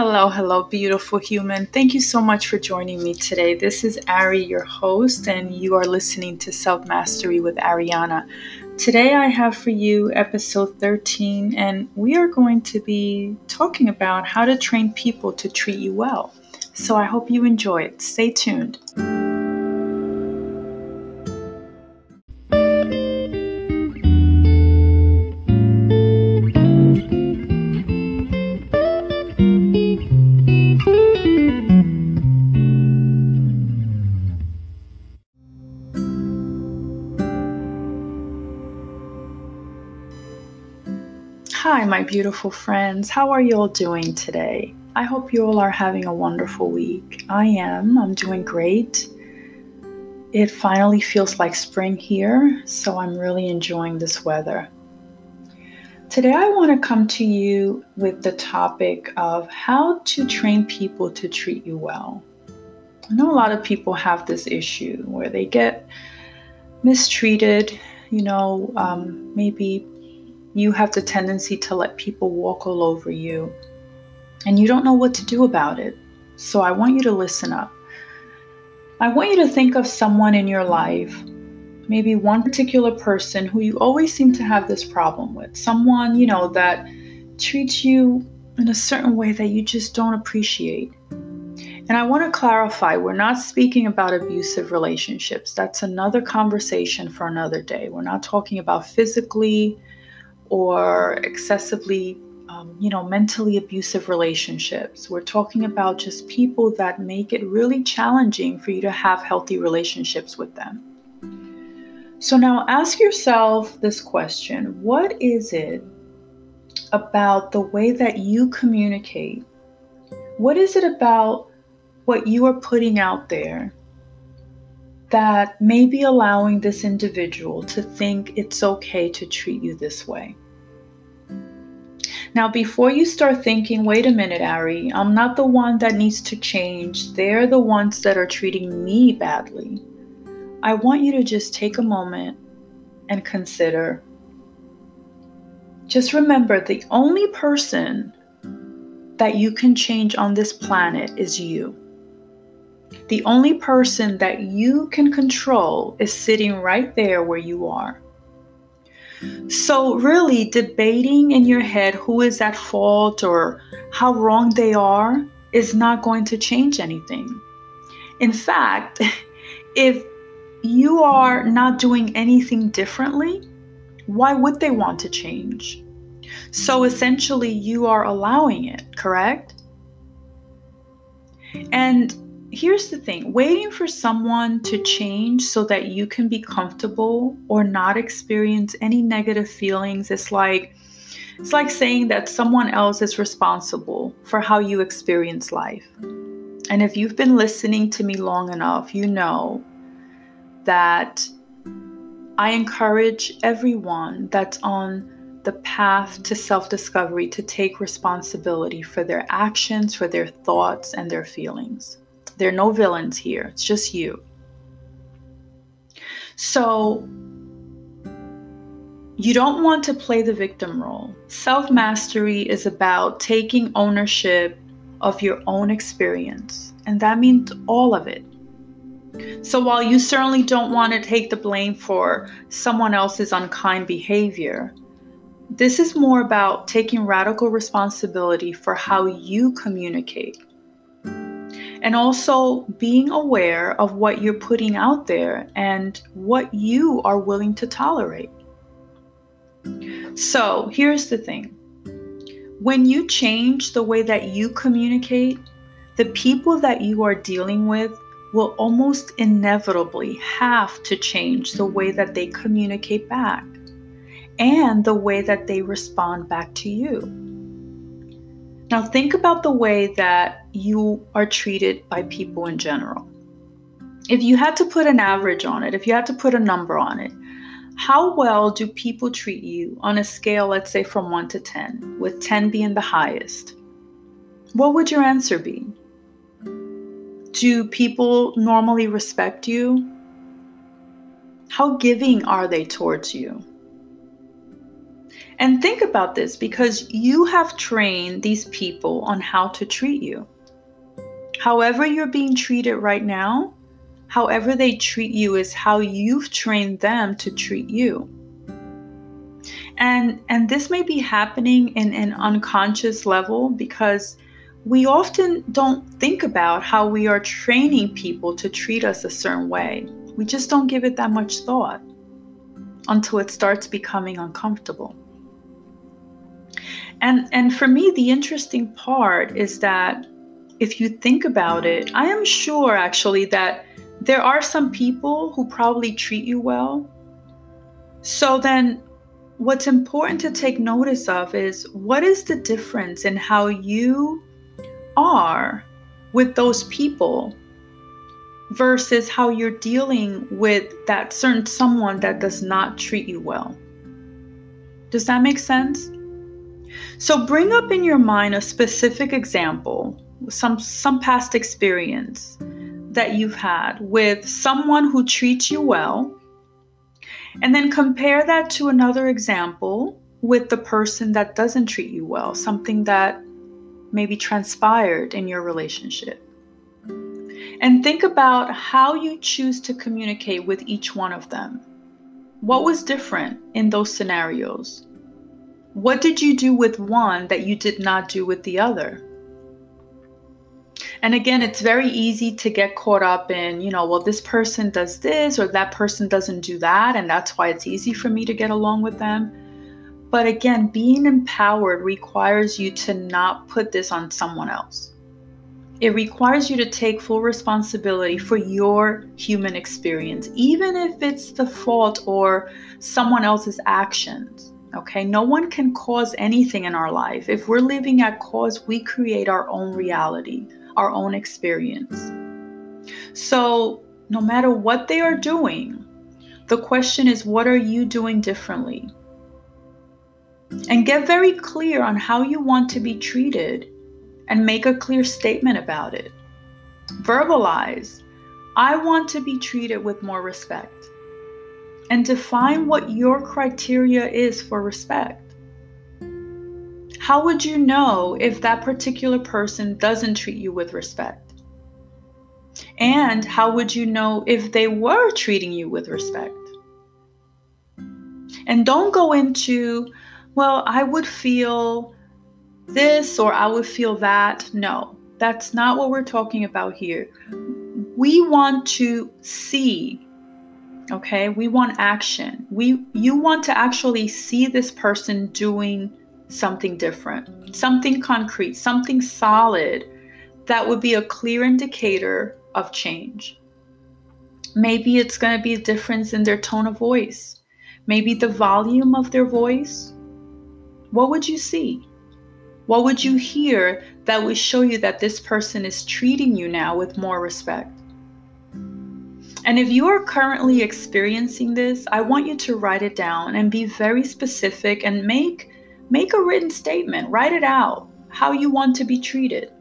Hello, hello, beautiful human. Thank you so much for joining me today. This is Ari, your host, and you are listening to Self Mastery with Ariana. Today, I have for you episode 13, and we are going to be talking about how to train people to treat you well. So, I hope you enjoy it. Stay tuned. My beautiful friends. How are you all doing today? I hope you all are having a wonderful week. I am. I'm doing great. It finally feels like spring here, so I'm really enjoying this weather. Today, I want to come to you with the topic of how to train people to treat you well. I know a lot of people have this issue where they get mistreated, you know, um, maybe you have the tendency to let people walk all over you and you don't know what to do about it. So I want you to listen up. I want you to think of someone in your life, maybe one particular person who you always seem to have this problem with. Someone, you know, that treats you in a certain way that you just don't appreciate. And I want to clarify we're not speaking about abusive relationships. That's another conversation for another day. We're not talking about physically or excessively, um, you know, mentally abusive relationships. We're talking about just people that make it really challenging for you to have healthy relationships with them. So now ask yourself this question What is it about the way that you communicate? What is it about what you are putting out there that may be allowing this individual to think it's okay to treat you this way. Now, before you start thinking, wait a minute, Ari, I'm not the one that needs to change, they're the ones that are treating me badly. I want you to just take a moment and consider. Just remember the only person that you can change on this planet is you. The only person that you can control is sitting right there where you are. So, really, debating in your head who is at fault or how wrong they are is not going to change anything. In fact, if you are not doing anything differently, why would they want to change? So essentially, you are allowing it, correct? And here's the thing waiting for someone to change so that you can be comfortable or not experience any negative feelings is like it's like saying that someone else is responsible for how you experience life and if you've been listening to me long enough you know that i encourage everyone that's on the path to self discovery to take responsibility for their actions, for their thoughts, and their feelings. There are no villains here, it's just you. So, you don't want to play the victim role. Self mastery is about taking ownership of your own experience, and that means all of it. So, while you certainly don't want to take the blame for someone else's unkind behavior, this is more about taking radical responsibility for how you communicate and also being aware of what you're putting out there and what you are willing to tolerate. So, here's the thing when you change the way that you communicate, the people that you are dealing with will almost inevitably have to change the way that they communicate back and the way that they respond back to you. Now, think about the way that you are treated by people in general. If you had to put an average on it, if you had to put a number on it, how well do people treat you on a scale, let's say from 1 to 10, with 10 being the highest? What would your answer be? Do people normally respect you? How giving are they towards you? And think about this because you have trained these people on how to treat you. However, you're being treated right now, however they treat you is how you've trained them to treat you. And and this may be happening in an unconscious level because we often don't think about how we are training people to treat us a certain way. We just don't give it that much thought until it starts becoming uncomfortable. And and for me the interesting part is that if you think about it, I am sure actually that there are some people who probably treat you well. So then what's important to take notice of is what is the difference in how you are with those people versus how you're dealing with that certain someone that does not treat you well. Does that make sense? So bring up in your mind a specific example, some some past experience that you've had with someone who treats you well. And then compare that to another example with the person that doesn't treat you well, something that maybe transpired in your relationship. And think about how you choose to communicate with each one of them. What was different in those scenarios? What did you do with one that you did not do with the other? And again, it's very easy to get caught up in, you know, well, this person does this or that person doesn't do that. And that's why it's easy for me to get along with them. But again, being empowered requires you to not put this on someone else. It requires you to take full responsibility for your human experience, even if it's the fault or someone else's actions. Okay, no one can cause anything in our life. If we're living at cause, we create our own reality, our own experience. So, no matter what they are doing, the question is, what are you doing differently? And get very clear on how you want to be treated and make a clear statement about it. Verbalize, I want to be treated with more respect. And define what your criteria is for respect. How would you know if that particular person doesn't treat you with respect? And how would you know if they were treating you with respect? And don't go into, well, I would feel this or I would feel that. No, that's not what we're talking about here. We want to see okay we want action we you want to actually see this person doing something different something concrete something solid that would be a clear indicator of change. Maybe it's going to be a difference in their tone of voice. Maybe the volume of their voice. What would you see? What would you hear that would show you that this person is treating you now with more respect? And if you are currently experiencing this, I want you to write it down and be very specific and make make a written statement. Write it out how you want to be treated.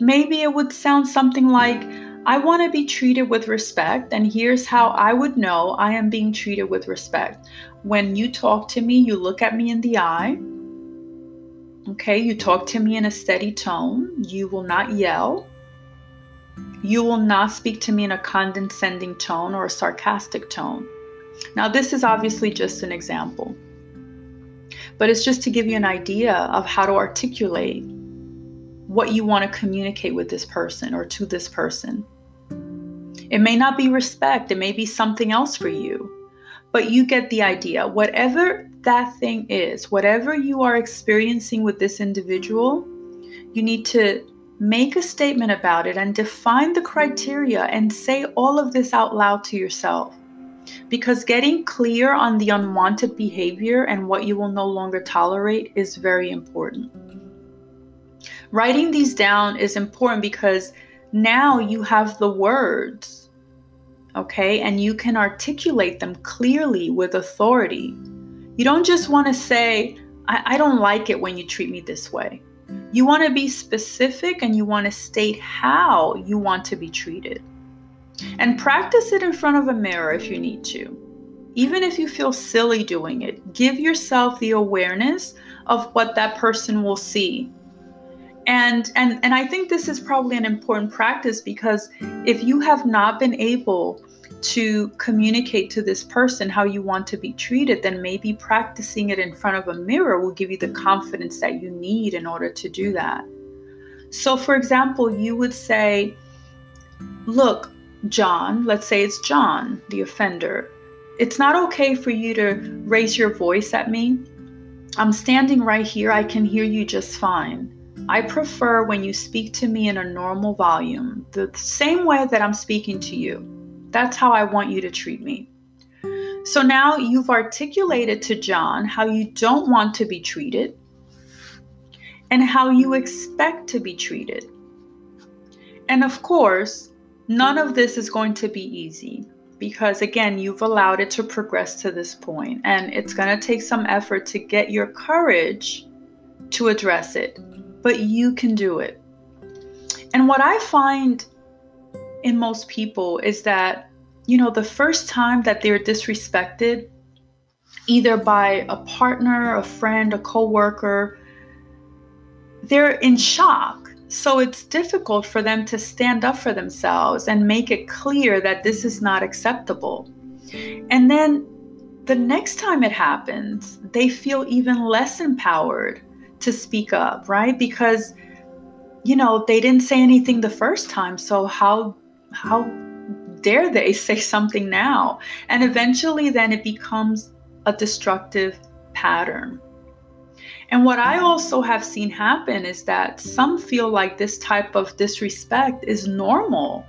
Maybe it would sound something like I want to be treated with respect, and here's how I would know I am being treated with respect. When you talk to me, you look at me in the eye, Okay, you talk to me in a steady tone. You will not yell. You will not speak to me in a condescending tone or a sarcastic tone. Now, this is obviously just an example, but it's just to give you an idea of how to articulate what you want to communicate with this person or to this person. It may not be respect, it may be something else for you, but you get the idea. Whatever that thing is, whatever you are experiencing with this individual, you need to make a statement about it and define the criteria and say all of this out loud to yourself. Because getting clear on the unwanted behavior and what you will no longer tolerate is very important. Writing these down is important because now you have the words, okay, and you can articulate them clearly with authority you don't just want to say, I, I don't like it when you treat me this way. You want to be specific and you want to state how you want to be treated. And practice it in front of a mirror if you need to. Even if you feel silly doing it, give yourself the awareness of what that person will see. And and and I think this is probably an important practice because if you have not been able to communicate to this person how you want to be treated, then maybe practicing it in front of a mirror will give you the confidence that you need in order to do that. So, for example, you would say, Look, John, let's say it's John, the offender. It's not okay for you to raise your voice at me. I'm standing right here. I can hear you just fine. I prefer when you speak to me in a normal volume, the same way that I'm speaking to you. That's how I want you to treat me. So now you've articulated to John how you don't want to be treated and how you expect to be treated. And of course, none of this is going to be easy because, again, you've allowed it to progress to this point, and it's going to take some effort to get your courage to address it, but you can do it. And what I find in most people is that, you know, the first time that they're disrespected, either by a partner, a friend, a coworker, they're in shock. So it's difficult for them to stand up for themselves and make it clear that this is not acceptable. And then the next time it happens, they feel even less empowered to speak up, right? Because you know, they didn't say anything the first time, so how how dare they say something now? And eventually, then it becomes a destructive pattern. And what I also have seen happen is that some feel like this type of disrespect is normal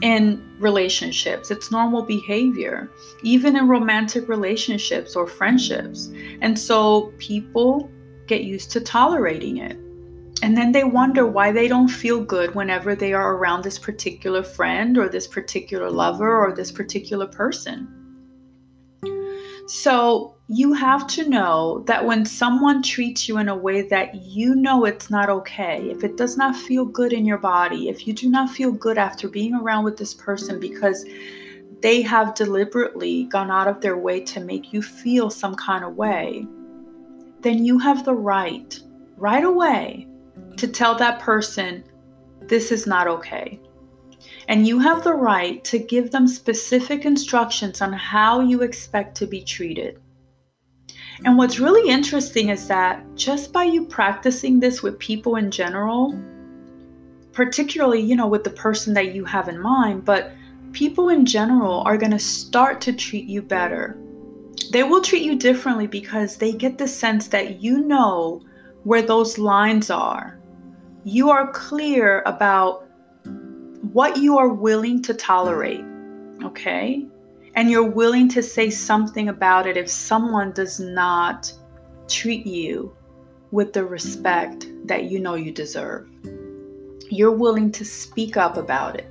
in relationships. It's normal behavior, even in romantic relationships or friendships. And so people get used to tolerating it. And then they wonder why they don't feel good whenever they are around this particular friend or this particular lover or this particular person. So you have to know that when someone treats you in a way that you know it's not okay, if it does not feel good in your body, if you do not feel good after being around with this person because they have deliberately gone out of their way to make you feel some kind of way, then you have the right, right away, to tell that person, this is not okay. And you have the right to give them specific instructions on how you expect to be treated. And what's really interesting is that just by you practicing this with people in general, particularly, you know, with the person that you have in mind, but people in general are going to start to treat you better. They will treat you differently because they get the sense that you know where those lines are you are clear about what you are willing to tolerate, okay? And you're willing to say something about it if someone does not treat you with the respect that you know you deserve. You're willing to speak up about it.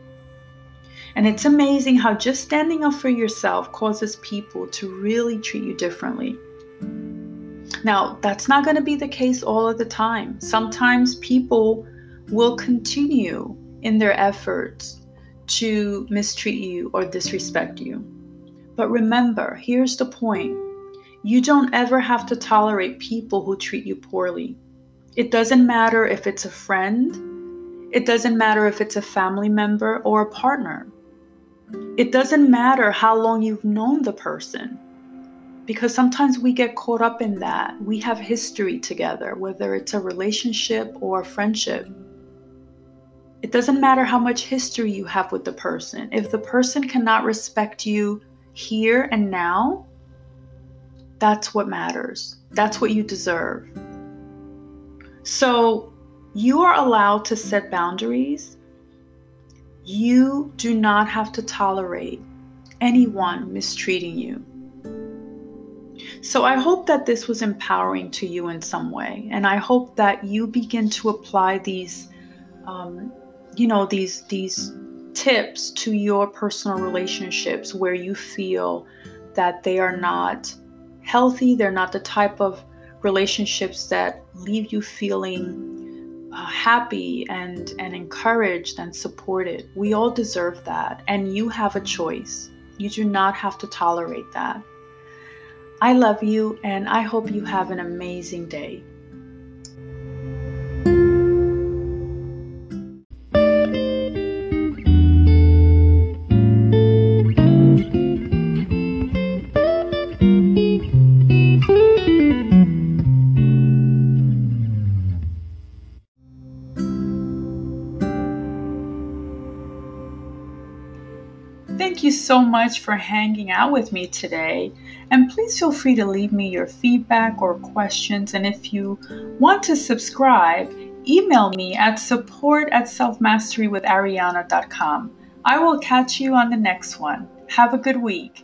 And it's amazing how just standing up for yourself causes people to really treat you differently. Now, that's not going to be the case all of the time. Sometimes people will continue in their efforts to mistreat you or disrespect you. But remember, here's the point you don't ever have to tolerate people who treat you poorly. It doesn't matter if it's a friend, it doesn't matter if it's a family member or a partner. It doesn't matter how long you've known the person because sometimes we get caught up in that. We have history together, whether it's a relationship or a friendship. It doesn't matter how much history you have with the person. If the person cannot respect you here and now, that's what matters. That's what you deserve. So you are allowed to set boundaries. You do not have to tolerate anyone mistreating you. So I hope that this was empowering to you in some way. And I hope that you begin to apply these, um, you know, these, these tips to your personal relationships where you feel that they are not healthy, they're not the type of relationships that leave you feeling uh, happy and and encouraged and supported. We all deserve that and you have a choice. You do not have to tolerate that. I love you and I hope you have an amazing day. So much for hanging out with me today. And please feel free to leave me your feedback or questions. And if you want to subscribe, email me at support at selfmasterywithariana.com. I will catch you on the next one. Have a good week.